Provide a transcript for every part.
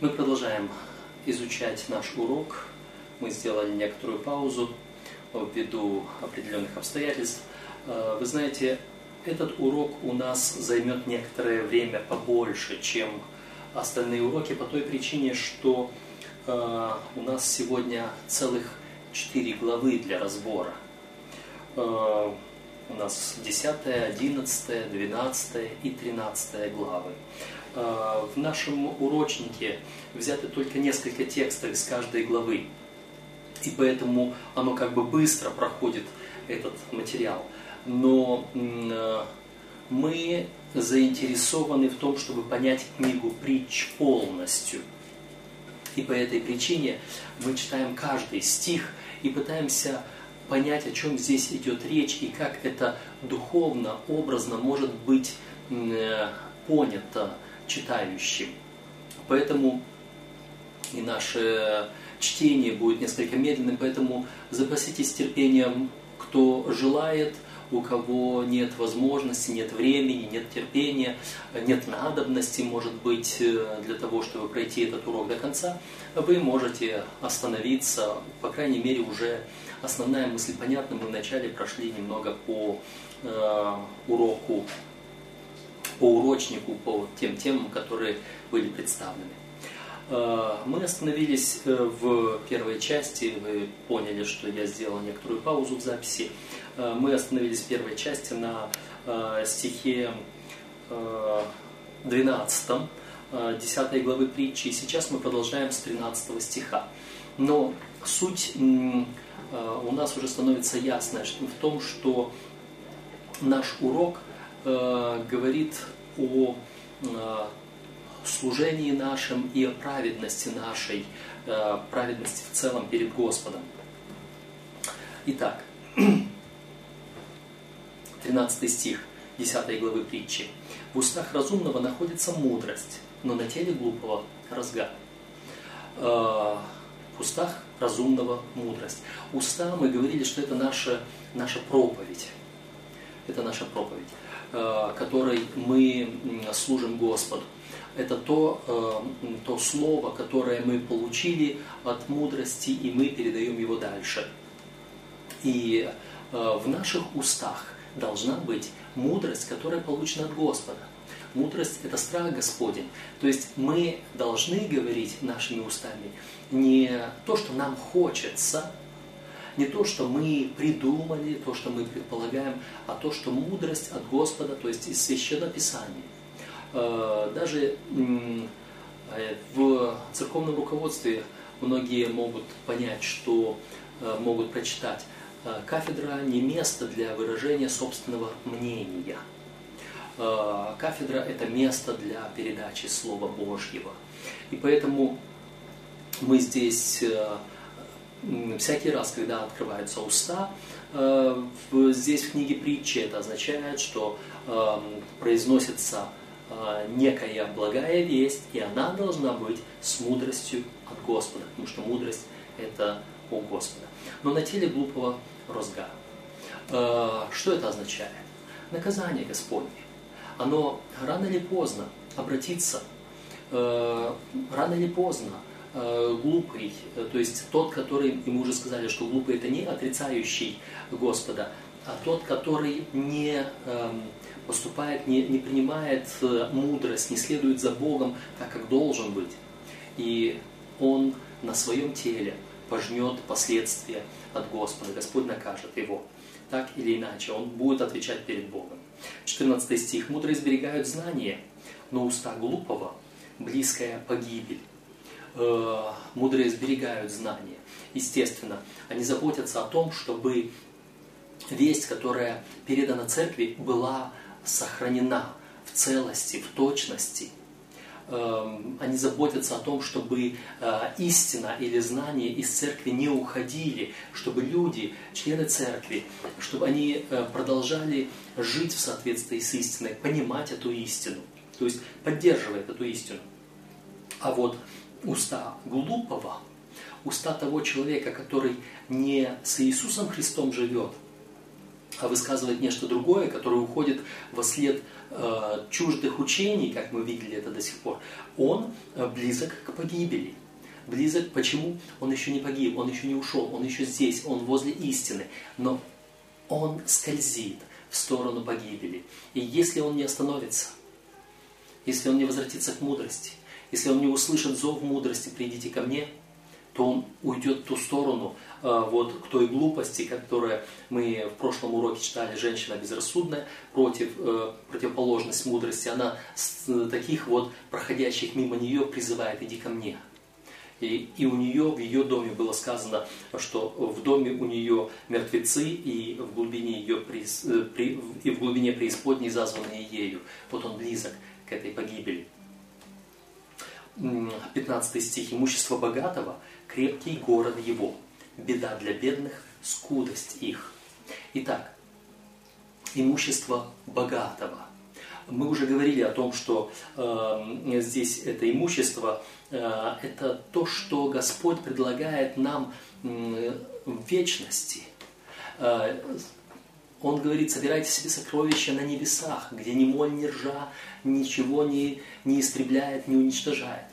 Мы продолжаем изучать наш урок. Мы сделали некоторую паузу ввиду определенных обстоятельств. Э, вы знаете, этот урок у нас займет некоторое время побольше, чем остальные уроки, по той причине, что э, у нас сегодня целых четыре главы для разбора. Э, у нас 10, 11, 12 и 13 главы. Э, в нашем урочнике взяты только несколько текстов из каждой главы. И поэтому оно как бы быстро проходит этот материал. Но э, мы заинтересованы в том, чтобы понять книгу притч полностью. И по этой причине мы читаем каждый стих и пытаемся понять, о чем здесь идет речь и как это духовно, образно может быть э, понято читающим. Поэтому и наше чтение будет несколько медленным, поэтому запаситесь терпением, кто желает, у кого нет возможности, нет времени, нет терпения, нет надобности, может быть, для того, чтобы пройти этот урок до конца, вы можете остановиться, по крайней мере, уже основная мысль понятна, мы вначале прошли немного по э, уроку по урочнику, по тем темам, которые были представлены. Э, мы остановились э, в первой части, вы поняли, что я сделал некоторую паузу в записи. Э, мы остановились в первой части на стихе 12, 10 главы притчи, и сейчас мы продолжаем с 13 стиха. Но суть у нас уже становится ясная в том, что наш урок – э, говорит о э, служении нашем и о праведности нашей, э, праведности в целом перед Господом. Итак, 13 стих 10 главы притчи. В устах разумного находится мудрость, но на теле глупого разгар. Э, в устах разумного мудрость. Уста, мы говорили, что это наша, наша проповедь. Это наша проповедь. Э, которой мы служим Господу. Это то, э, то слово, которое мы получили от мудрости, и мы передаем его дальше. И э, в наших устах должна быть мудрость, которая получена от Господа. Мудрость – это страх Господень. То есть мы должны говорить нашими устами не то, что нам хочется, не то, что мы придумали, то, что мы предполагаем, а то, что мудрость от Господа, то есть из Священного Писания. Э, даже э, в церковном руководстве многие могут понять, что э, могут прочитать, кафедра не место для выражения собственного мнения. Кафедра – это место для передачи Слова Божьего. И поэтому мы здесь всякий раз, когда открываются уста, э, здесь в книге притчи это означает, что эм, произносится э, некая благая весть, и она должна быть с мудростью от Господа, потому что мудрость это у Господа. Но на теле глупого розга. Э, что это означает? Наказание Господне. Оно рано или поздно обратится, рано или поздно глупый, э, то есть тот, который, мы уже сказали, что глупый это не отрицающий Господа, а тот, который не эм, поступает, не, не принимает э, мудрость, не следует за Богом так, как должен быть. И он на своем теле пожнет последствия от Господа. Господь накажет его. Так или иначе, он будет отвечать перед Богом. 14 стих. «Мудрые сберегают знания, но уста глупого – близкая погибель». Э, мудрые сберегают знания. Естественно, они заботятся о том, чтобы весть, которая передана церкви, была сохранена в целости, в точности. Эм, они заботятся о том, чтобы э, истина или знания из церкви не уходили, чтобы люди, члены церкви, чтобы они э, продолжали жить в соответствии с истиной, понимать эту истину, то есть поддерживать эту истину. А вот уста глупого, уста того человека, который не с Иисусом Христом живет, а высказывает нечто другое, которое уходит во след э, чуждых учений, как мы видели это до сих пор, он э, близок к погибели. Близок, почему? Он еще не погиб, он еще не ушел, он еще здесь, он возле истины, но он скользит в сторону погибели. И если он не остановится, если он не возвратится к мудрости, если он не услышит зов мудрости, придите ко мне, то он уйдет в ту сторону, э, вот к той глупости, которая мы в прошлом уроке читали, женщина безрассудная, против, э, противоположность мудрости, она э, таких вот проходящих мимо нее призывает, иди ко мне. И, и у нее, в ее доме было сказано, что в доме у нее мертвецы, и в глубине ее и в глубине преисподней зазванные ею. Вот он близок к этой погибели. 15 стих. Имущество богатого крепкий город его, беда для бедных, скудость их. Итак, имущество богатого. Мы уже говорили о том, что э, здесь это имущество, э, это то, что Господь предлагает нам э, в вечности. Э, он говорит, собирайте себе сокровища на небесах, где ни моль, ни ржа ничего не, не истребляет, не уничтожает.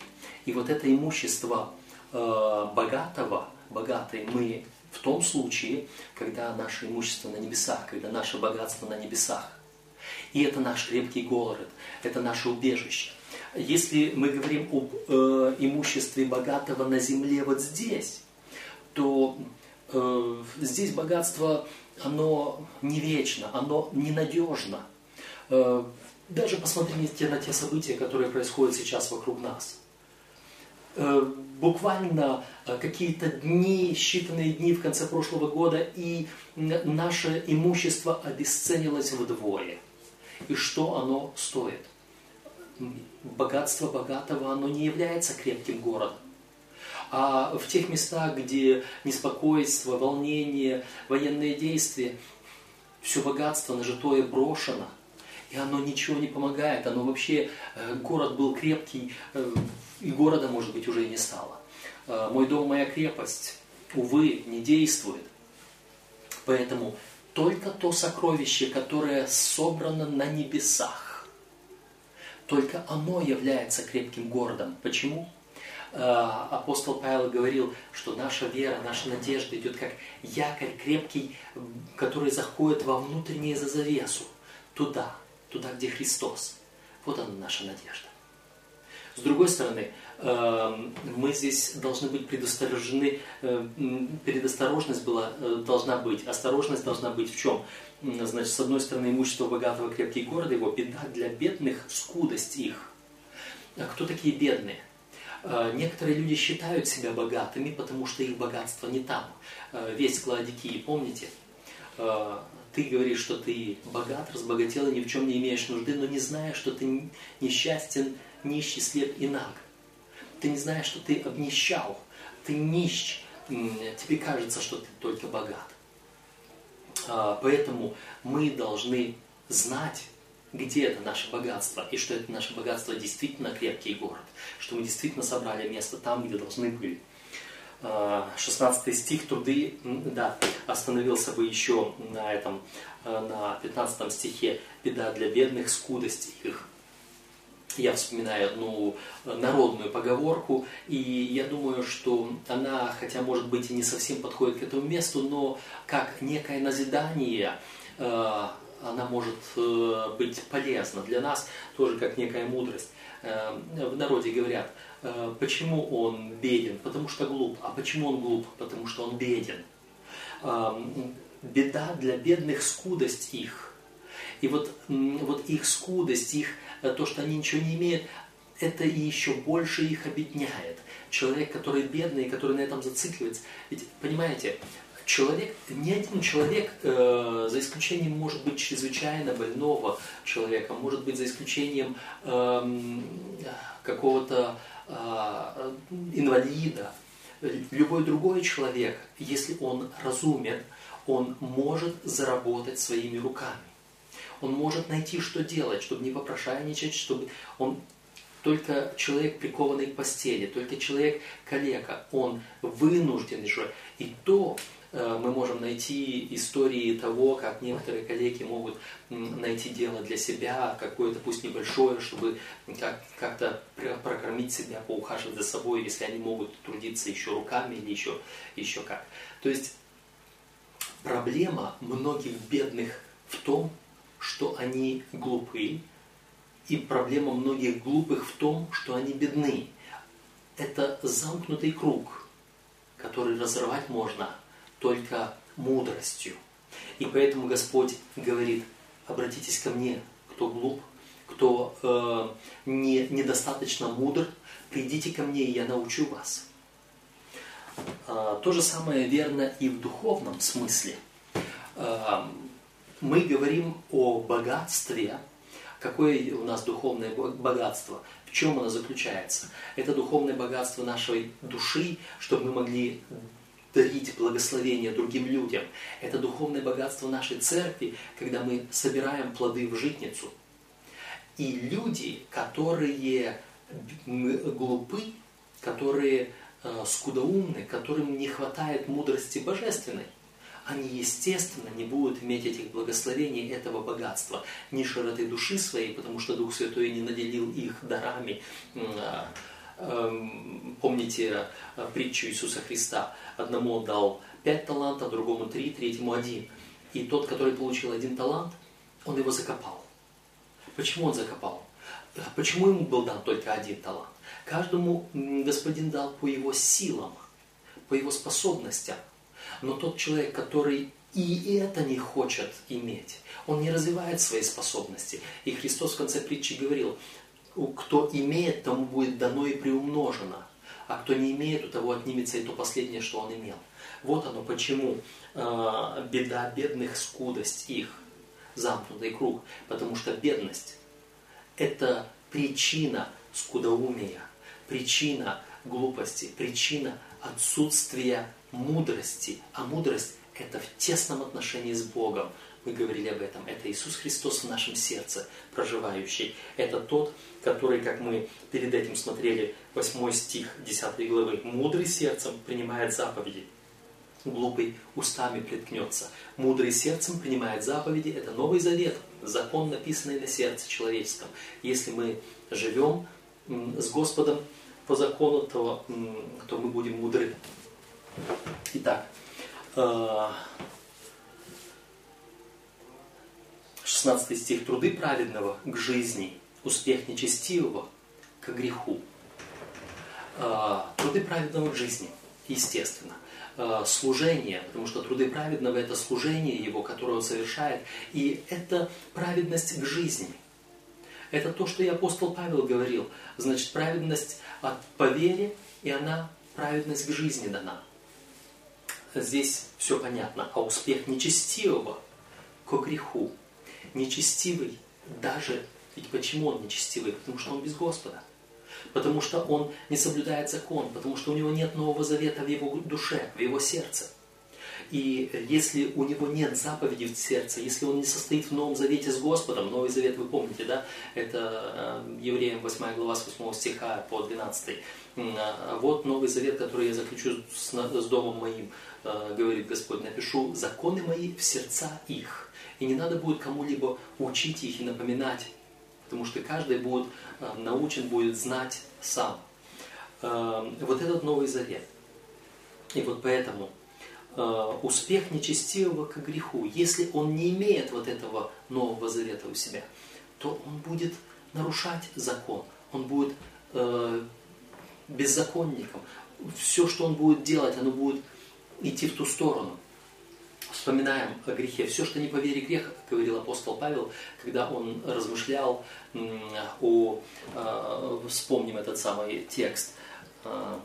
И вот это имущество Э, богатого, богатой мы в том случае, когда наше имущество на небесах, когда наше богатство на небесах. И это наш крепкий город, это наше убежище. Если мы говорим об э, имуществе богатого на земле вот здесь, то э, здесь богатство, оно не вечно, оно ненадежно. Э, даже посмотрите на те события, которые происходят сейчас вокруг нас. Э, буквально э, какие-то дни, считанные дни в конце прошлого года, и наше имущество обесценилось вдвое. И что оно стоит? Богатство богатого, оно не является крепким городом. А в тех местах, где неспокойство, волнение, военные действия, все богатство нажитое брошено, и оно ничего не помогает, оно вообще, э, город был крепкий, и города, может быть, уже и не стало. А, мой дом, моя крепость, увы, не действует. Поэтому только то сокровище, которое собрано на небесах, только оно является крепким городом. Почему? А, апостол Павел говорил, что наша вера, наша надежда идет как якорь крепкий, который заходит во внутреннее за завесу, туда, туда, где Христос. Вот она наша надежда. С другой стороны, эм, мы здесь должны быть предосторожены, э, предосторожность была, э, должна быть, осторожность должна быть в чем? Значит, с одной стороны, имущество богатого крепкий город, его беда для бедных, скудость их. А кто такие бедные? Э, некоторые люди считают себя богатыми, потому что их богатство не там. Весь Кладикии, помните? Ты говоришь, что ты богат, разбогател и ни в чем не имеешь нужды, но не зная, что ты несчастен нищий, слеп и наг. Ты не знаешь, что ты обнищал, ты нищ, тебе кажется, что ты только богат. А, поэтому мы должны знать, где это наше богатство, и что это наше богатство действительно крепкий город, что мы действительно собрали место там, где должны были. 16 а, стих труды, да, остановился бы еще на этом, а, на 15 стихе, беда для бедных, скудость их я вспоминаю одну э, народную поговорку, и я думаю, что она, хотя может быть и не совсем подходит к этому месту, но как некое назидание, э, она может э, быть полезна для нас, тоже как некая мудрость. В народе говорят, почему он беден? Потому что глуп. А почему он глуп? Потому что он беден. Беда для бедных скудость их. И вот, вот их скудость, их Э, то, что они ничего не имеют, это и еще больше их обедняет. Человек, который бедный, который на этом зацикливается. Ведь, понимаете, человек, ни один человек, э, за исключением, может быть, чрезвычайно больного человека, может быть, за исключением э, какого-то э, инвалида, любой другой человек, если он разумен, он может заработать своими руками. Он может найти, что делать, чтобы не попрошайничать, чтобы он только человек, прикованный к постели, только человек калека, он вынужден же. И то мы можем найти истории того, как некоторые коллеги могут найти дело для себя, какое-то пусть небольшое, чтобы как- как-то прокормить себя, поухаживать за собой, если они могут трудиться еще руками или еще, еще как. То есть проблема многих бедных в том, что они глупы, и проблема многих глупых в том, что они бедны. Это замкнутый круг, который разорвать можно только мудростью. И поэтому Господь говорит, обратитесь ко мне, кто глуп, кто э, не, недостаточно мудр, придите ко мне, и я научу вас. Э, то же самое верно и в духовном смысле. Э, мы говорим о богатстве, Какое у нас духовное богатство? В чем оно заключается? Это духовное богатство нашей души, чтобы мы могли дарить благословение другим людям. Это духовное богатство нашей церкви, когда мы собираем плоды в житницу. И люди, которые глупы, которые э, скудоумны, которым не хватает мудрости божественной, они, естественно, не будут иметь этих благословений, этого богатства, ни широты души своей, потому что Дух Святой не наделил их дарами. Эм, помните э, притчу Иисуса Христа? Одному дал пять талантов, другому три, третьему один. И тот, который получил один талант, он его закопал. Почему он закопал? Почему ему был дан только один талант? Каждому Господин дал по его силам, по его способностям. Но тот человек, который и это не хочет иметь, он не развивает свои способности. И Христос в конце притчи говорил, кто имеет, тому будет дано и приумножено, а кто не имеет, у того отнимется и то последнее, что он имел. Вот оно почему э, беда бедных, скудость их, замкнутый круг, потому что бедность – это причина скудоумия, причина глупости, причина отсутствия мудрости. А мудрость – это в тесном отношении с Богом. Мы говорили об этом. Это Иисус Христос в нашем сердце проживающий. Это тот, который, как мы перед этим смотрели, 8 стих 10 главы, «Мудрый сердцем принимает заповеди, глупый устами приткнется». Мудрый сердцем принимает заповеди – это Новый Завет, закон, написанный на сердце человеческом. Если мы живем с Господом по закону, то, то мы будем мудры. Итак, 16 э, стих. Труды праведного к жизни, успех нечестивого к греху. Э, труды праведного к жизни, естественно. Э, служение, потому что труды праведного – это служение его, которое он совершает, и это праведность к жизни. Это то, что и апостол Павел говорил. Значит, праведность от по вере, и она праведность к жизни дана здесь все понятно. А успех нечестивого к греху. Нечестивый даже, ведь почему он нечестивый? Потому что он без Господа. Потому что он не соблюдает закон, потому что у него нет Нового Завета в его душе, в его сердце. И если у него нет заповедей в сердце, если он не состоит в Новом Завете с Господом, Новый Завет вы помните, да, это э, Евреям 8 глава с 8 стиха по 12. А вот Новый Завет, который я заключу с, с домом моим, э, говорит Господь, напишу законы мои в сердца их. И не надо будет кому-либо учить их и напоминать, потому что каждый будет э, научен, будет знать сам. Вот этот Новый Завет. И вот поэтому Э, успех нечестивого к греху. Если он не имеет вот этого Нового Завета у себя, то он будет нарушать закон, он будет э, беззаконником. Все, что он будет делать, оно будет идти в ту сторону. Вспоминаем о грехе. Все, что не по вере грех, говорил апостол Павел, когда он размышлял о, э, вспомним этот самый текст, э,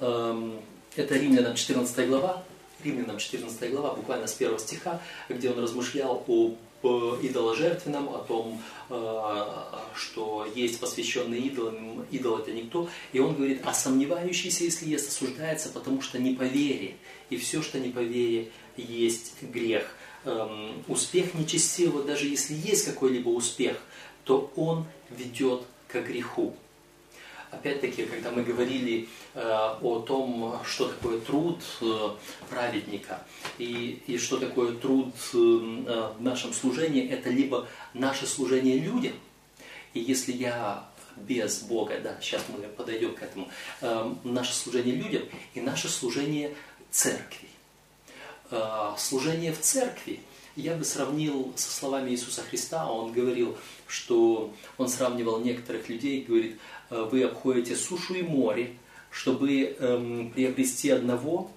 Эм, это Римлянам 14 глава, Римлянам 14 глава, буквально с первого стиха, где он размышлял о идоложертвенном, о том, э, что есть посвященный идолам, идол это никто. И он говорит, а сомневающийся, если есть, осуждается, потому что не по вере. И все, что не по вере, есть грех. Эм, успех нечестивого, даже если есть какой-либо успех, то он ведет к греху. Опять-таки, когда мы говорили э, о том, что такое труд э, праведника и, и что такое труд э, в нашем служении, это либо наше служение людям, и если я без Бога, да, сейчас мы подойдем к этому, наше служение людям и наше служение церкви. Служение в церкви я бы сравнил со словами Иисуса Христа. Он говорил, что он сравнивал некоторых людей, говорит, «Э, вы обходите сушу и море, чтобы эм, приобрести одного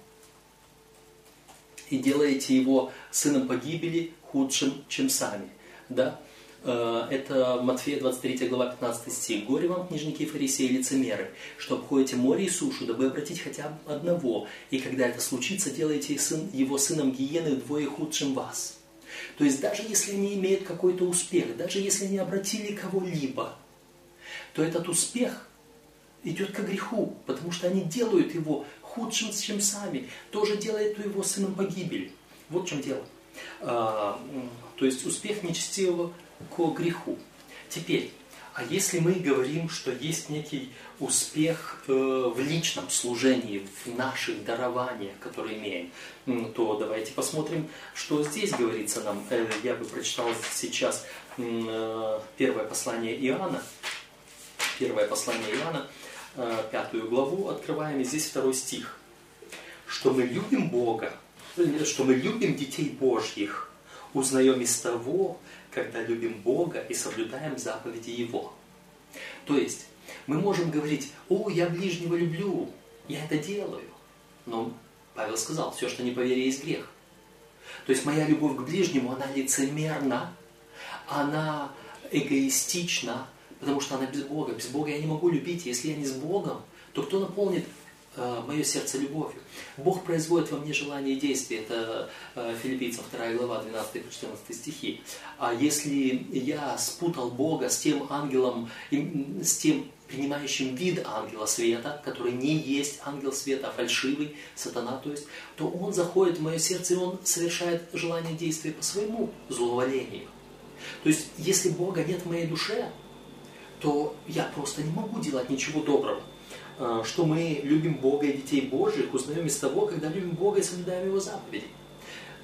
и делаете его сыном погибели худшим, чем сами. Да? Э, это Матфея 23 глава 15 стих. «Горе вам, книжники и фарисеи, лицемеры, что обходите море и сушу, дабы обратить хотя бы одного, и когда это случится, делаете его сыном гиены вдвое худшим вас». То есть даже если они имеют какой-то успех, даже если они обратили кого-либо, то этот успех идет к греху, потому что они делают его худшим, чем сами. Тоже делает его сыном погибели. Вот в чем дело. А, то есть успех нечестивого к греху. Теперь, а если мы говорим, что есть некий успех э, в личном служении, в наших дарованиях, которые имеем, то давайте посмотрим, что здесь говорится нам. Э, я бы прочитал сейчас э, первое послание Иоанна, первое послание Иоанна, пятую главу открываем, и здесь второй стих. Что мы любим Бога, что мы любим детей Божьих, узнаем из того, когда любим Бога и соблюдаем заповеди Его. То есть, мы можем говорить, о, я ближнего люблю, я это делаю. Но Павел сказал, все, что не по вере, есть грех. То есть моя любовь к ближнему, она лицемерна, она эгоистична, потому что она без Бога. Без Бога я не могу любить. Если я не с Богом, то кто наполнит мое сердце любовью. Бог производит во мне желание и действия. Это э, Филиппийцам 2 глава, 12-14 стихи. А если я спутал Бога с тем ангелом, с тем принимающим вид ангела света, который не есть ангел света, а фальшивый, сатана, то есть, то он заходит в мое сердце, и он совершает желание действия по своему зловолению. То есть, если Бога нет в моей душе, то я просто не могу делать ничего доброго. Э, что мы любим Бога и детей Божьих, узнаем из того, когда любим Бога и соблюдаем Его заповеди.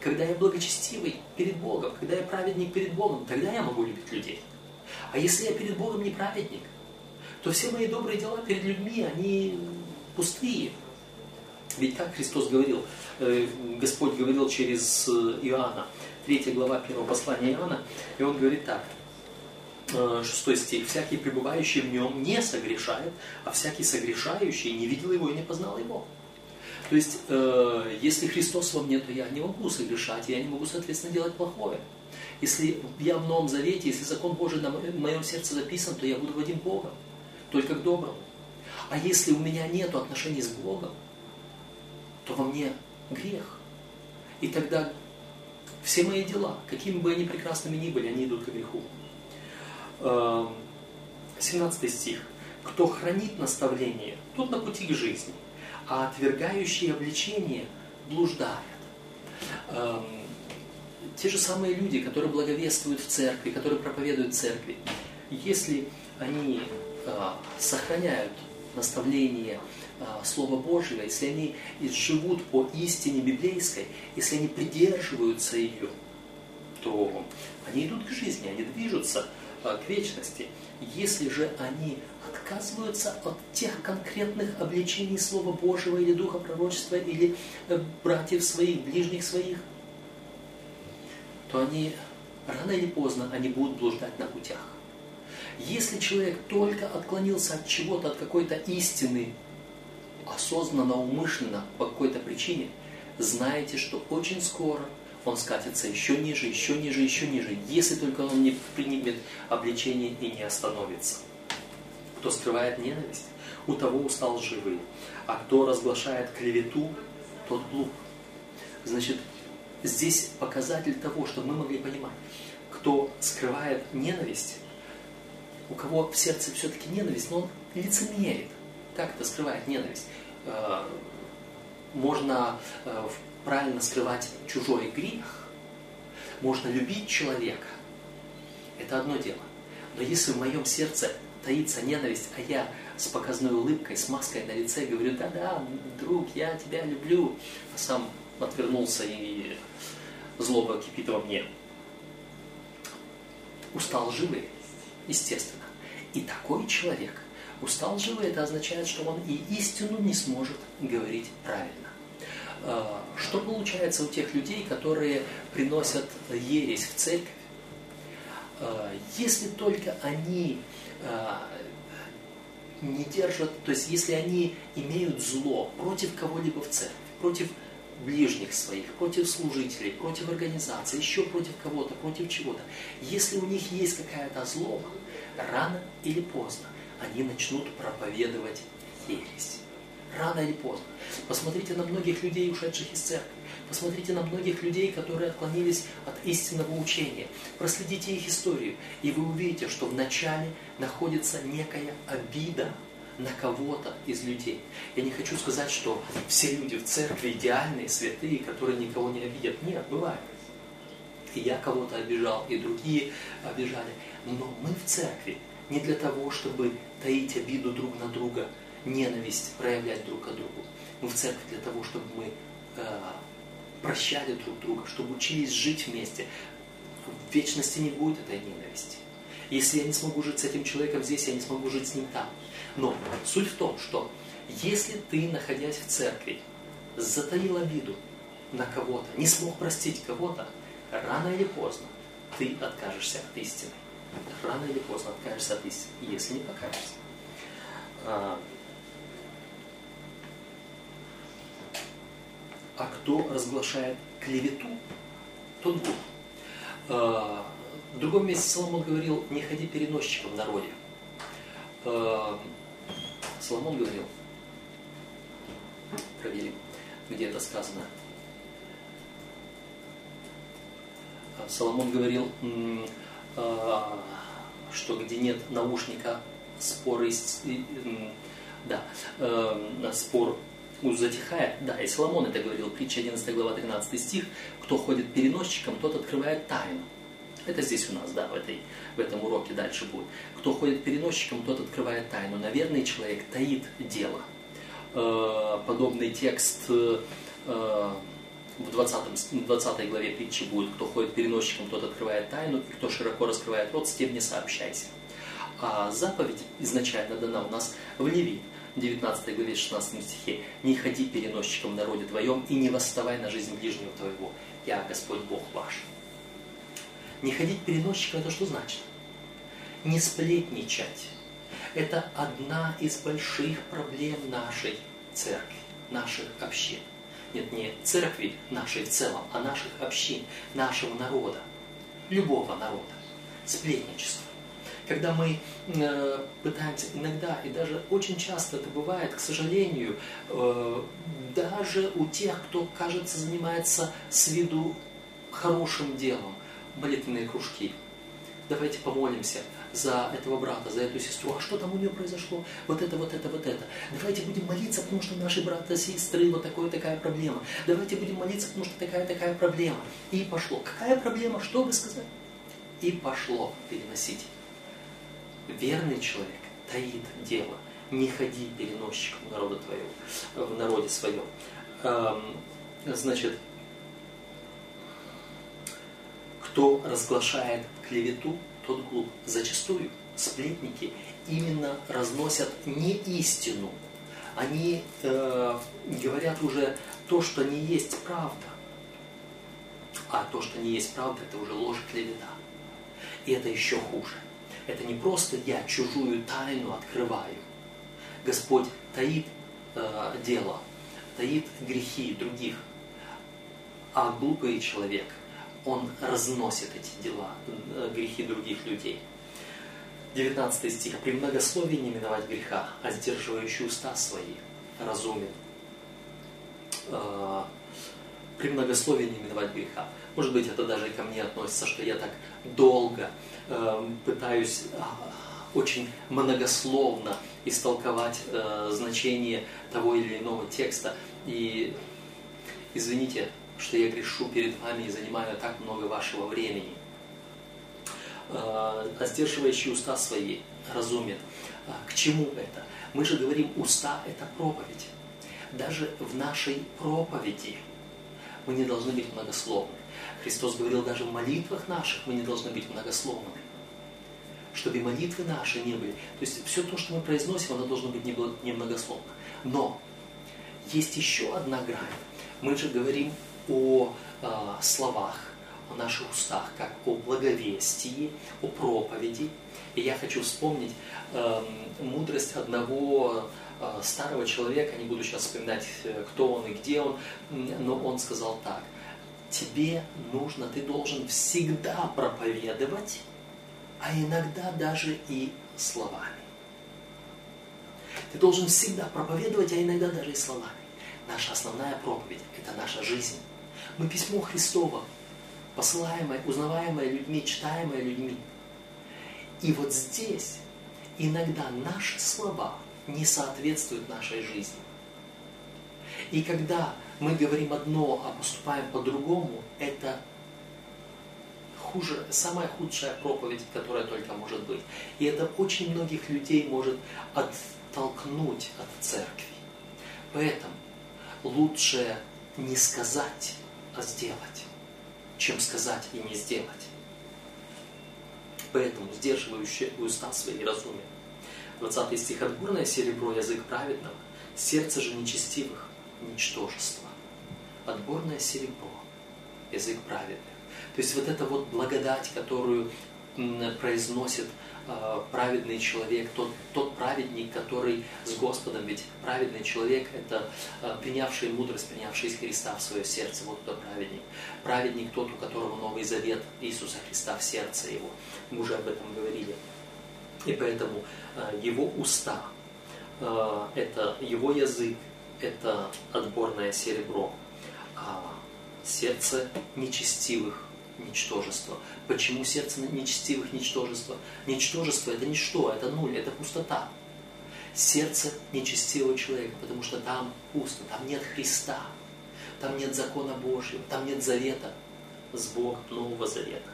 Когда я благочестивый перед Богом, когда я праведник перед Богом, тогда я могу любить людей. А если я перед Богом не праведник, то все мои добрые дела перед людьми, они пустые. Ведь как Христос говорил, э, Господь говорил через э, Иоанна, 3 глава 1 послания Иоанна, и он говорит так – 6 э, стих, «Всякий, пребывающий в нем, не согрешает, а всякий согрешающий не видел его и не познал его». То есть, э, если Христос во мне, то я не могу согрешать, я не могу, соответственно, делать плохое. Если я в Новом Завете, если закон Божий на моем сердце записан, то я буду водим Богом, только к доброму. А если у меня нет отношений с Богом, то во мне грех. И тогда все мои дела, какими бы они прекрасными ни были, они идут к греху. 17 эм, стих. «Кто хранит наставление, тот на пути к жизни, а отвергающие обличение блуждают». Эм, те же самые люди, которые благовествуют в церкви, которые проповедуют в церкви, если они э, сохраняют наставление э, Слова Божьего, если они живут по истине библейской, если они придерживаются ее, то они идут к жизни, они движутся к вечности. Если же они отказываются от тех конкретных обличений Слова Божьего или Духа Пророчества, или э, братьев своих, ближних своих, то они рано или поздно они будут блуждать на путях. Если человек только отклонился от чего-то, от какой-то истины, осознанно, умышленно, по какой-то причине, знаете, что очень скоро – он скатится еще ниже, еще ниже, еще ниже, если только он не примет обличение и не остановится. Кто скрывает ненависть, у того устал живый, а кто разглашает клевету, тот глуп. Значит, здесь показатель того, что мы могли понимать, кто скрывает ненависть, у кого в сердце все-таки ненависть, но он лицемерит. Как это скрывает ненависть? Э, можно э, правильно скрывать чужой грех, можно любить человека, это одно дело. Но если в моем сердце таится ненависть, а я с показной улыбкой, с маской на лице говорю, да-да, друг, я тебя люблю, а сам отвернулся и злоба кипит во мне. Устал живый, естественно. И такой человек, устал живый, это означает, что он и истину не сможет говорить правильно. А, что получается у тех людей, которые приносят ересь в церковь? А, если только они а, не держат, то есть если они имеют зло против кого-либо в церкви, против ближних своих, против служителей, против организации, еще против кого-то, против чего-то, если у них есть какая-то злоба, рано или поздно они начнут проповедовать ересь. Рано или поздно. Посмотрите на многих людей, ушедших из церкви. Посмотрите на многих людей, которые отклонились от истинного учения. Проследите их историю, и вы увидите, что вначале находится некая обида на кого-то из людей. Я не хочу сказать, что все люди в церкви идеальные, святые, которые никого не обидят. Нет, бывает. И я кого-то обижал, и другие обижали. Но мы в церкви не для того, чтобы таить обиду друг на друга, ненависть проявлять друг к другу. Мы в церкви для того, чтобы мы э, прощали друг друга, чтобы учились жить вместе. В вечности не будет этой ненависти. Если я не смогу жить с этим человеком здесь, я не смогу жить с ним там. Но суть в том, что если ты, находясь в церкви, затаил обиду на кого-то, не смог простить кого-то, рано или поздно ты откажешься от истины. Рано или поздно откажешься от истины, если не покажешься. А, кто разглашает клевету, тот глуп. А, в другом месте Соломон говорил, не ходи переносчиком в народе. А, Соломон говорил, проверим, где это сказано. А, Соломон говорил, что где нет наушника, споры, да, спор затихает. Да, и Соломон это говорил, притча 11 глава 13 стих, кто ходит переносчиком, тот открывает тайну. Это здесь у нас, да, в, этой, в этом уроке дальше будет. Кто ходит переносчиком, тот открывает тайну. Наверный человек таит дело. Э, подобный текст э, в 20, 20 главе притчи будет. Кто ходит переносчиком, тот открывает тайну, и кто широко раскрывает рот, с тем не сообщайся. А заповедь изначально дана у нас в Левит. 19 главе 16 стихе «Не ходи переносчиком в народе твоем и не восставай на жизнь ближнего твоего, я Господь Бог ваш». Не ходить переносчиком – это что значит? Не сплетничать. Это одна из больших проблем нашей церкви, наших общин. Нет, не церкви нашей в целом, а наших общин, нашего народа, любого народа. Сплетничество когда мы э, пытаемся иногда, и даже очень часто это бывает, к сожалению, э, даже у тех, кто, кажется, занимается с виду хорошим делом, молитвенные кружки. Давайте помолимся за этого брата, за эту сестру. А что там у нее произошло? Вот это, вот это, вот это. Давайте будем молиться, потому что наши брата, сестры, вот такая такая проблема. Давайте будем молиться, потому что такая такая проблема. И пошло. Какая проблема? Что вы сказали? И пошло переносить верный человек таит дело. Не ходи переносчиком народа твоего, в народе своем. Значит, кто разглашает клевету, тот глуп. Зачастую сплетники именно разносят не истину. Они э, говорят уже то, что не есть правда. А то, что не есть правда, это уже ложь клевета. И это еще хуже. Это не просто я чужую тайну открываю. Господь таит э, дело, таит грехи других. А глупый человек, он разносит эти дела, э, грехи других людей. 19 стих. «При многословии не миновать греха, а сдерживающий уста свои разумен». Э, при многословии не миновать греха. Может быть, это даже ко мне относится, что я так долго э, пытаюсь э, очень многословно истолковать э, значение того или иного текста. И извините, что я грешу перед вами и занимаю так много вашего времени. а сдерживающий уста свои разумен. К чему это? Мы же говорим, уста – это проповедь. Даже в нашей проповеди мы не должны быть многословны. Христос говорил, даже в молитвах наших мы не должны быть многословными. Чтобы молитвы наши не были. То есть все то, что мы произносим, оно должно быть немногословно. Но есть еще одна грань. Мы же говорим о э, словах, о наших устах, как о благовестии, о проповеди. И я хочу вспомнить э, мудрость одного старого человека, не буду сейчас вспоминать, э, кто он и где он, но он сказал так. Тебе нужно, ты должен всегда проповедовать, а иногда даже и словами. Ты должен всегда проповедовать, а иногда даже и словами. Наша основная проповедь – это наша жизнь. Мы письмо Христово, посылаемое, узнаваемое людьми, читаемое людьми. И вот здесь иногда наши слова не соответствуют нашей жизни. И когда мы говорим одно, а поступаем по-другому, это хуже, самая худшая проповедь, которая только может быть. И это очень многих людей может оттолкнуть от церкви. Поэтому лучше не сказать, а сделать, чем сказать и не сделать. Поэтому сдерживающие уста свои разуме. 20 стих. Отборное серебро язык праведного, сердце же нечестивых ничтожество. Отборное серебро язык праведных. То есть вот эта вот благодать, которую произносит э, праведный человек, тот, тот праведник, который с Господом, ведь праведный человек – это э, принявший мудрость, принявший из Христа в свое сердце, вот кто праведник. Праведник тот, у которого Новый Завет Иисуса Христа в сердце его. Мы уже об этом говорили. И поэтому э, его уста, э, это его язык, это отборное серебро, а сердце нечестивых ничтожество. Почему сердце нечестивых ничтожество? Ничтожество это ничто, это нуль, это пустота. Сердце нечестивого человека, потому что там пусто, там нет Христа, там нет закона Божьего, там нет завета с Богом, Нового Завета.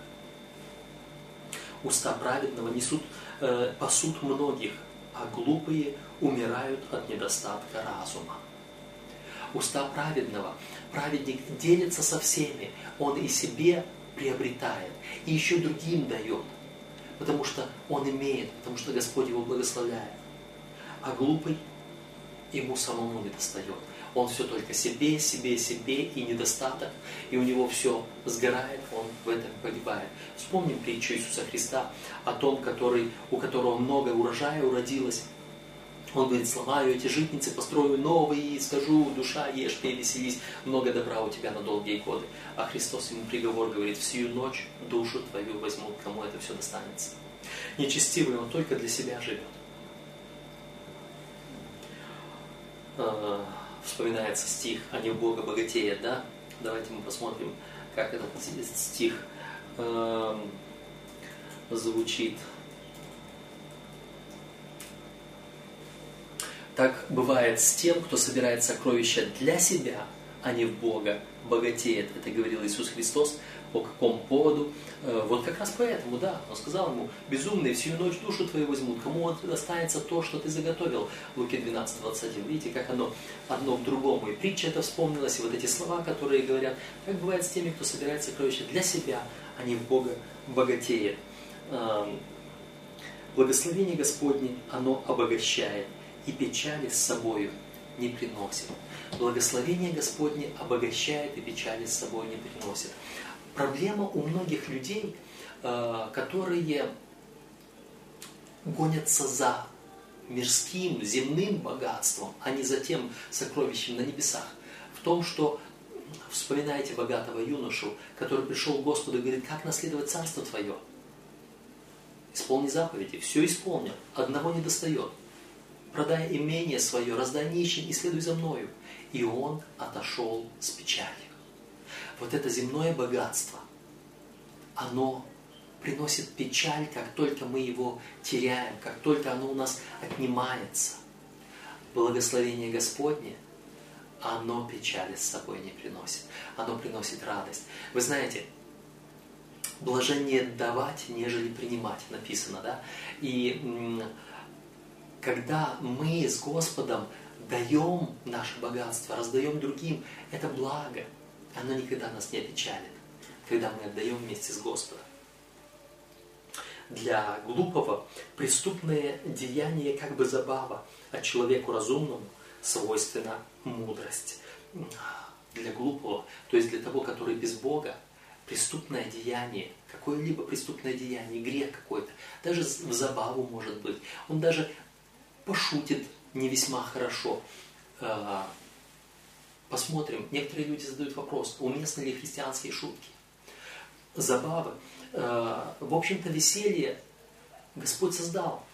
Уста праведного несут, э, пасут многих, а глупые умирают от недостатка разума. Уста праведного. Праведник делится со всеми. Он и себе приобретает, и еще другим дает, потому что он имеет, потому что Господь его благословляет. А глупый ему самому не достает. Он все только себе, себе, себе и недостаток, и у него все сгорает, он в этом погибает. Вспомним притчу Иисуса Христа о том, который, у которого много урожая уродилось, он говорит, сломаю эти житницы, построю новые, и скажу, душа, ешь, пей, веселись, много добра у тебя на долгие годы. А Христос ему приговор говорит, всю ночь душу твою возьмут, кому это все достанется. Нечестивый он только для себя живет. Вспоминается стих «Они в Бога богатеют», да? Давайте мы посмотрим, как этот стих э, звучит. Так бывает с тем, кто собирает сокровища для себя, а не в Бога, богатеет. Это говорил Иисус Христос. По какому поводу? Э, вот как раз поэтому, да, он сказал ему, безумный, всю ночь душу твою возьмут, кому достанется то, что ты заготовил. Луки 12, 21. Видите, как оно одно к другому. И притча это вспомнилась, и вот эти слова, которые говорят, как бывает с теми, кто собирает сокровища для себя, а не в Бога богатеет. Эм, благословение Господне, оно обогащает и печали с собою не приносит. Благословение Господне обогащает и печали с собой не приносит. Проблема у многих людей, э, которые гонятся за мирским, земным богатством, а не за тем сокровищем на небесах, в том, что вспоминайте богатого юношу, который пришел к Господу и говорит, как наследовать царство твое? Исполни заповеди, все исполнил, одного не достает – продай имение свое, раздай нищим и следуй за мною. И он отошел с печалью. Вот это земное богатство, оно приносит печаль, как только мы его теряем, как только оно у нас отнимается. Благословение Господне, оно печали с собой не приносит. Оно приносит радость. Вы знаете, блажение давать, нежели принимать, написано, да? И когда мы с Господом даем наше богатство, раздаем другим, это благо. Оно никогда нас не опечалит, когда мы отдаем вместе с Господом. Для глупого преступное деяние как бы забава, а человеку разумному свойственна мудрость. Для глупого, то есть для того, который без Бога, преступное деяние, какое-либо преступное деяние, грех какой-то, даже в забаву может быть. Он даже пошутит не весьма хорошо. А, посмотрим. Некоторые люди задают вопрос, уместны ли христианские шутки, забавы. А, в общем-то, веселье Господь создал.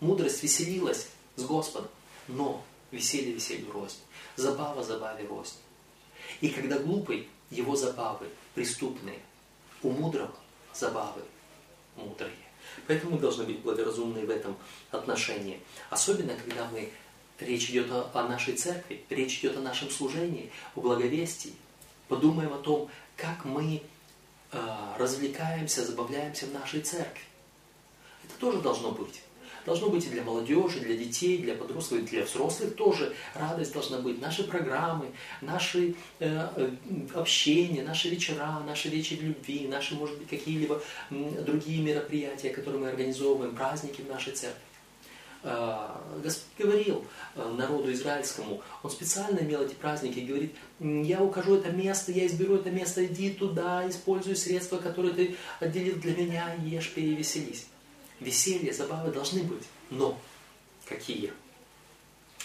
Мудрость веселилась с Господом. Но веселье веселью рознь. Забава забаве рознь. И когда глупый, его забавы преступные, у мудрого забавы мудрые. Поэтому мы должны быть благоразумны в этом отношении. Особенно, когда мы речь идет о, о нашей церкви, речь идет о нашем служении, о благовестии. Подумаем о том, как мы э, развлекаемся, забавляемся в нашей церкви. Это тоже должно быть. Должно быть и для молодежи, для детей, для подростков, и для взрослых тоже радость должна быть. Наши программы, наши э, э, общения, наши вечера, наши вечери любви, наши, может быть, какие-либо другие мероприятия, которые мы организовываем, праздники в нашей церкви. Э, Господь говорил э, народу израильскому, Он специально имел эти праздники и говорит, я укажу это место, я изберу это место, иди туда, используй средства, которые ты отделил для меня, ешь, пей и веселись веселье, забавы должны быть. Но какие?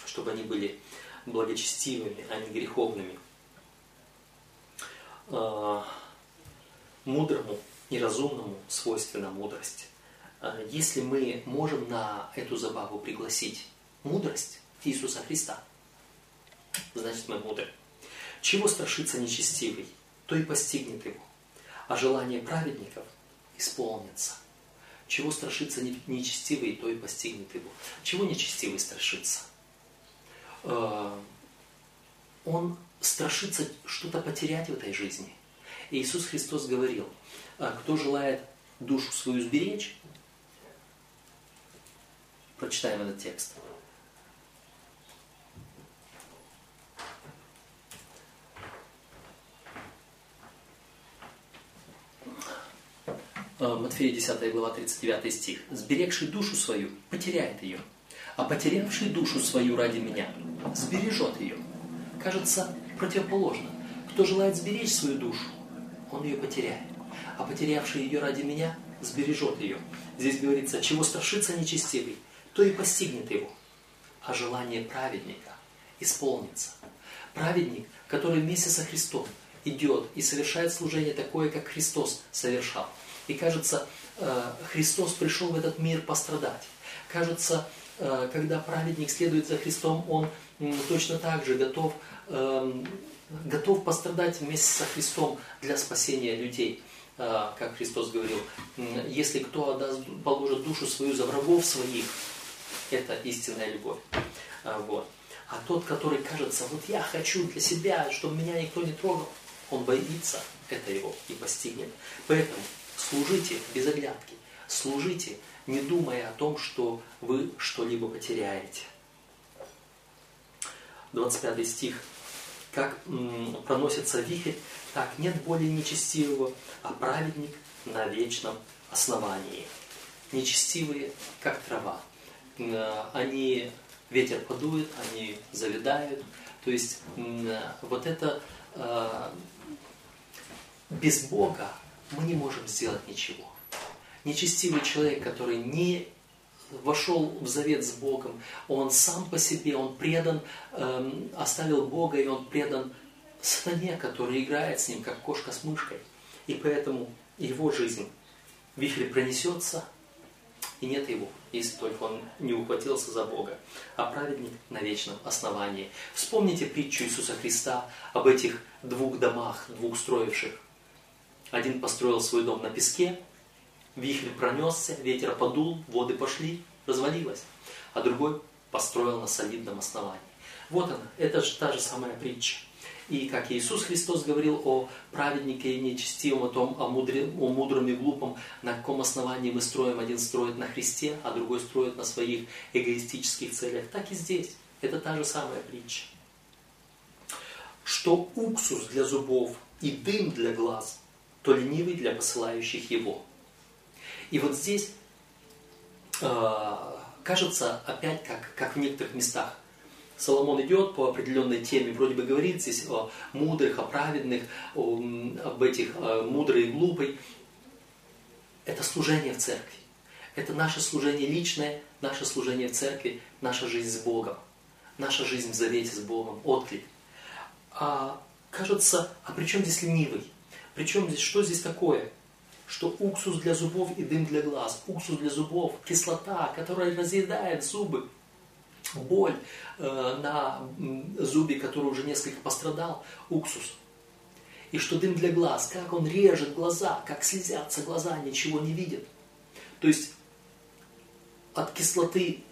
Чтобы они были благочестивыми, а не греховными. А, мудрому и разумному свойственна мудрость. А, если мы можем на эту забаву пригласить мудрость Иисуса Христа, значит мы мудры. Чего страшится нечестивый, то и постигнет его, а желание праведников исполнится – чего страшится нечестивый, то и постигнет его. Чего нечестивый страшится? Э, он страшится что-то потерять в этой жизни. Иисус Христос говорил, «А кто желает душу свою сберечь, прочитаем этот текст. Матфея 10 глава 39 стих. «Сберегший душу свою потеряет ее, а потерявший душу свою ради меня сбережет ее». Кажется, противоположно. Кто желает сберечь свою душу, он ее потеряет. А потерявший ее ради меня сбережет ее. Здесь говорится, чего страшится нечестивый, то и постигнет его. А желание праведника исполнится. Праведник, который вместе со Христом идет и совершает служение такое, как Христос совершал – и кажется, э, Христос пришел в этот мир пострадать. Кажется, э, когда праведник следует за Христом, он точно так же готов, эм, готов пострадать вместе со Христом для спасения людей. Э, как Христос говорил, если кто отдаст, положит душу свою за врагов своих, это истинная любовь. Вот. А тот, который кажется, вот я хочу для себя, чтобы меня никто не трогал, он боится, это его и постигнет. Поэтому Служите без оглядки. Служите, не думая о том, что вы что-либо потеряете. 25 стих. Как проносится вихрь, так нет более нечестивого, а праведник на вечном основании. Нечестивые, как трава. Они, ветер подует, они завидают. То есть вот это а, без Бога мы не можем сделать ничего. Нечестивый человек, который не вошел в завет с Богом, он сам по себе, он предан, эм, оставил Бога, и он предан сатане, который играет с ним, как кошка с мышкой. И поэтому его жизнь, вихрь пронесется, и нет его, если только он не ухватился за Бога, а праведник на вечном основании. Вспомните притчу Иисуса Христа об этих двух домах, двух строивших один построил свой дом на песке, вихрь пронесся, ветер подул, воды пошли, развалилось. А другой построил на солидном основании. Вот она, это же та же самая притча. И как Иисус Христос говорил о праведнике и нечестивом, о том, о, мудре, о мудром и глупом, на каком основании мы строим, один строит на Христе, а другой строит на своих эгоистических целях, так и здесь. Это та же самая притча. Что уксус для зубов и дым для глаз, то ленивый для посылающих его. И вот здесь э, кажется опять как, как в некоторых местах. Соломон идет по определенной теме, вроде бы говорит здесь о мудрых, о праведных, о, об этих о мудрой и глупой. Это служение в церкви. Это наше служение личное, наше служение в церкви, наша жизнь с Богом, наша жизнь в завете с Богом, отклик. А кажется, а при чем здесь ленивый? Причем здесь, что здесь такое? Что уксус для зубов и дым для глаз. Уксус для зубов, кислота, которая разъедает зубы. Боль э, на зубе, который уже несколько пострадал, уксус. И что дым для глаз, как он режет глаза, как слезятся глаза, ничего не видят. То есть от кислоты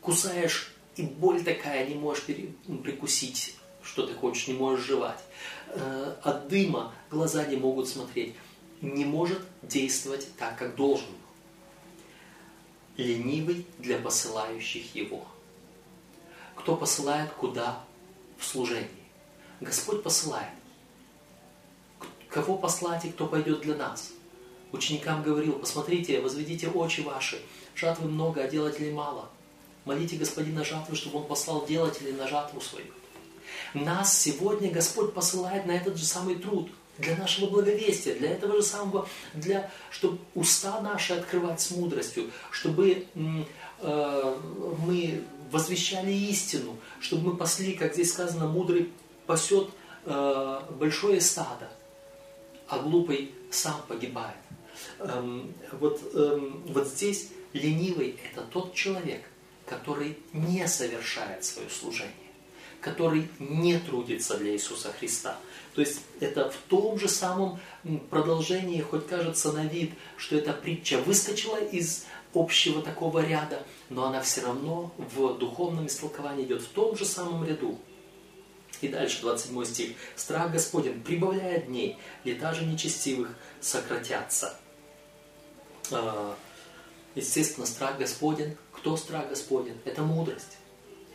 кусаешь, и боль такая, не можешь прикусить, что ты хочешь, не можешь жевать. Э, от дыма глаза не могут смотреть. Не может действовать так, как должен. Ленивый для посылающих его. Кто посылает куда в служении? Господь посылает. Кого послать и кто пойдет для нас? Ученикам говорил, посмотрите, возведите очи ваши, жатвы много, а делателей мало. Молите Господина жатвы, чтобы Он послал делателей на жатву свою. Нас сегодня Господь посылает на этот же самый труд, для нашего благовестия, для этого же самого, для, чтобы уста наши открывать с мудростью, чтобы э, мы возвещали истину, чтобы мы пасли, как здесь сказано, мудрый пасет э, большое стадо, а глупый сам погибает. Эм, вот, эм, вот здесь ленивый – это тот человек, который не совершает свое служение который не трудится для Иисуса Христа. То есть это в том же самом продолжении, хоть кажется на вид, что эта притча выскочила из общего такого ряда, но она все равно в духовном истолковании идет в том же самом ряду. И дальше 27 стих. «Страх Господень прибавляет дней, лета же нечестивых сократятся». А, естественно, страх Господень. Кто страх Господень? Это мудрость.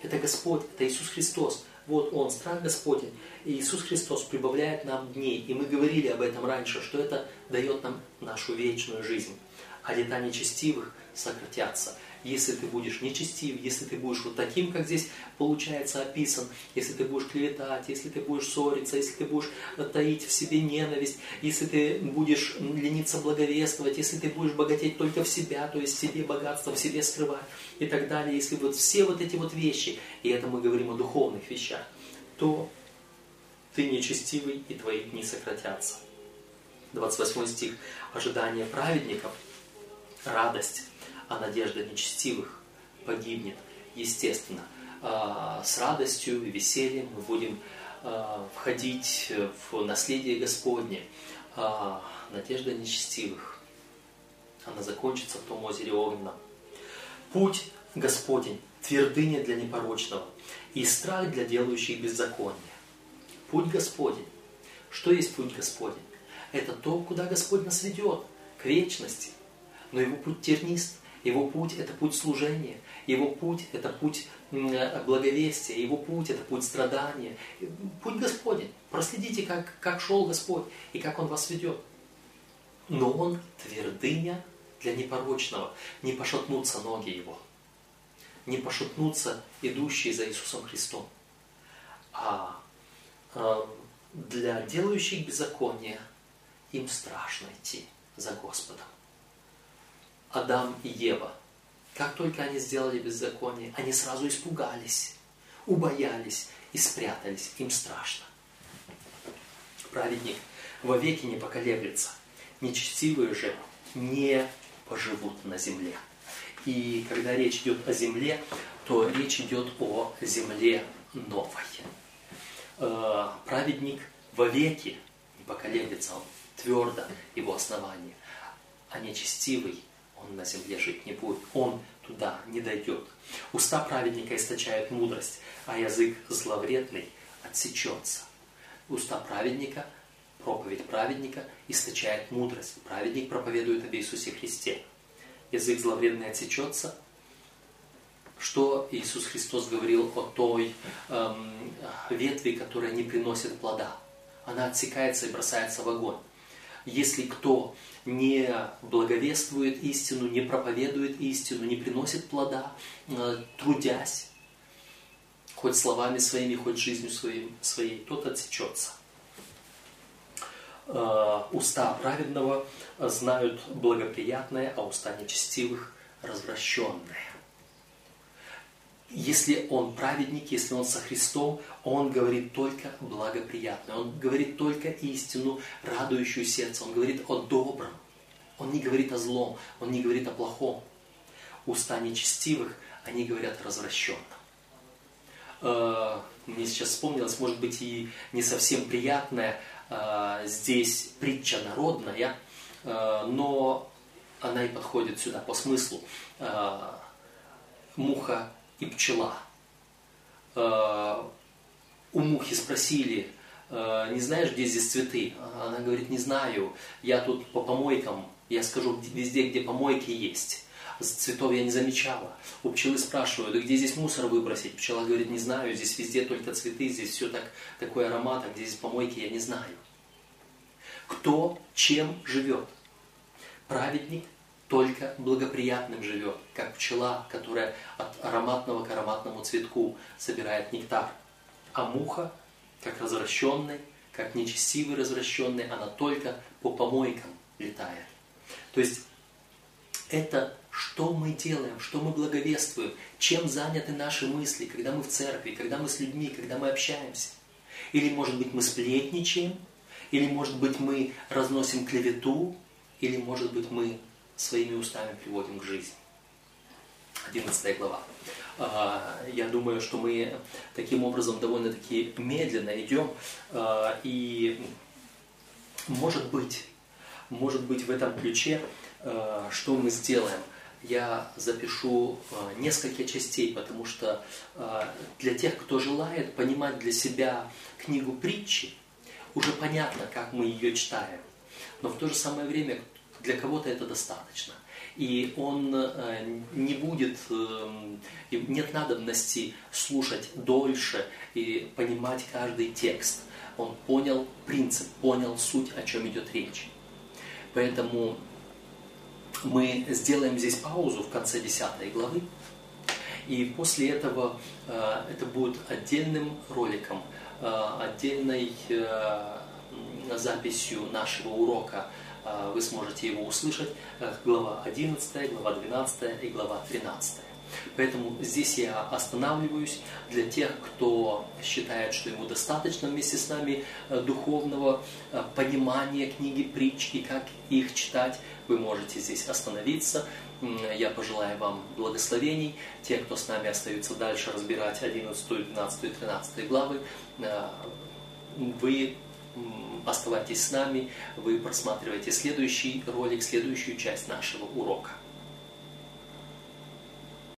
Это Господь, это Иисус Христос. Вот Он, страх Господень. И Иисус Христос прибавляет нам дней. И мы говорили об этом раньше, что это дает нам нашу вечную жизнь. А лета нечестивых сократятся если ты будешь нечестив, если ты будешь вот таким, как здесь получается описан, если ты будешь клеветать, если ты будешь ссориться, если ты будешь таить в себе ненависть, если ты будешь лениться благовествовать, если ты будешь богатеть только в себя, то есть в себе богатство, в себе скрывать и так далее, если вот все вот эти вот вещи, и это мы говорим о духовных вещах, то ты нечестивый, и твои дни сократятся. 28 стих. Ожидание праведников, радость а надежда нечестивых погибнет. Естественно, а, с радостью и весельем мы будем а, входить в наследие Господне. А, надежда нечестивых, она закончится в том озере огненном. Путь Господень, твердыня для непорочного и страх для делающих беззаконие. Путь Господень. Что есть путь Господень? Это то, куда Господь нас ведет, к вечности. Но его путь тернист. Его путь – это путь служения. Его путь – это путь благовестия. Его путь – это путь страдания. Путь Господень. Проследите, как, как шел Господь и как Он вас ведет. Но Он твердыня для непорочного. Не пошатнутся ноги Его. Не пошатнутся идущие за Иисусом Христом. А э, для делающих беззаконие им страшно идти за Господом. Адам и Ева. Как только они сделали беззаконие, они сразу испугались, убоялись и спрятались. Им страшно. Праведник вовеки не поколеблется. Нечестивые же не поживут на земле. И когда речь идет о земле, то речь идет о земле новой. Э, праведник вовеки не поколеблется, он твердо его основание, а нечестивый он на земле жить не будет, он туда не дойдет. Уста праведника источают мудрость, а язык зловредный отсечется. уста праведника, проповедь праведника источает мудрость. Праведник проповедует об Иисусе Христе. Язык зловредный отсечется. Что Иисус Христос говорил о той эм, ветви, которая не приносит плода? Она отсекается и бросается в огонь. Если кто не благовествует истину, не проповедует истину, не приносит плода, э, трудясь, хоть словами своими, хоть жизнью своим, своей, тот отсечется. Э, уста праведного знают благоприятное, а уста нечестивых развращенное. Если он праведник, если он со Христом, он говорит только благоприятное, он говорит только истину, радующую сердце, он говорит о добром, он не говорит о злом, он не говорит о плохом. Уста нечестивых, они говорят развращенно. Э, мне сейчас вспомнилось, может быть, и не совсем приятная э, здесь притча народная, э, но она и подходит сюда по смыслу. Муха и пчела. У мухи спросили, не знаешь, где здесь цветы? Она говорит, не знаю, я тут по помойкам, я скажу везде, где помойки есть цветов я не замечала. У пчелы спрашивают, где здесь мусор выбросить? Пчела говорит, не знаю, здесь везде только цветы, здесь все так, такой аромат, а где здесь помойки, я не знаю. Кто чем живет? Праведник только благоприятным живет, как пчела, которая от ароматного к ароматному цветку собирает нектар. А муха, как развращенный, как нечестивый развращенный, она только по помойкам летает. То есть это что мы делаем, что мы благовествуем, чем заняты наши мысли, когда мы в церкви, когда мы с людьми, когда мы общаемся. Или, может быть, мы сплетничаем, или, может быть, мы разносим клевету, или, может быть, мы своими устами приводим к жизни. 11 глава. А, я думаю, что мы таким образом довольно-таки медленно идем, а, и может быть, может быть в этом ключе, а, что мы сделаем – я запишу несколько частей, потому что для тех, кто желает понимать для себя книгу притчи, уже понятно, как мы ее читаем. Но в то же самое время для кого-то это достаточно. И он э, не будет, нет надобности слушать дольше и понимать каждый текст. Он понял принцип, понял суть, о чем идет речь. Поэтому мы сделаем здесь паузу в конце 10 главы, и после этого э, это будет отдельным роликом, э, отдельной записью нашего урока. Вы сможете его услышать. Глава 11, глава 12 и глава 13. Поэтому здесь я останавливаюсь для тех, кто считает, что ему достаточно вместе с нами э, духовного э, понимания книги притч и как их читать. Вы можете здесь остановиться. Я пожелаю вам благословений. Те, кто с нами остаются дальше разбирать 11, 12 и 13 главы, э, вы оставайтесь с нами, вы просматриваете следующий ролик, следующую часть нашего урока.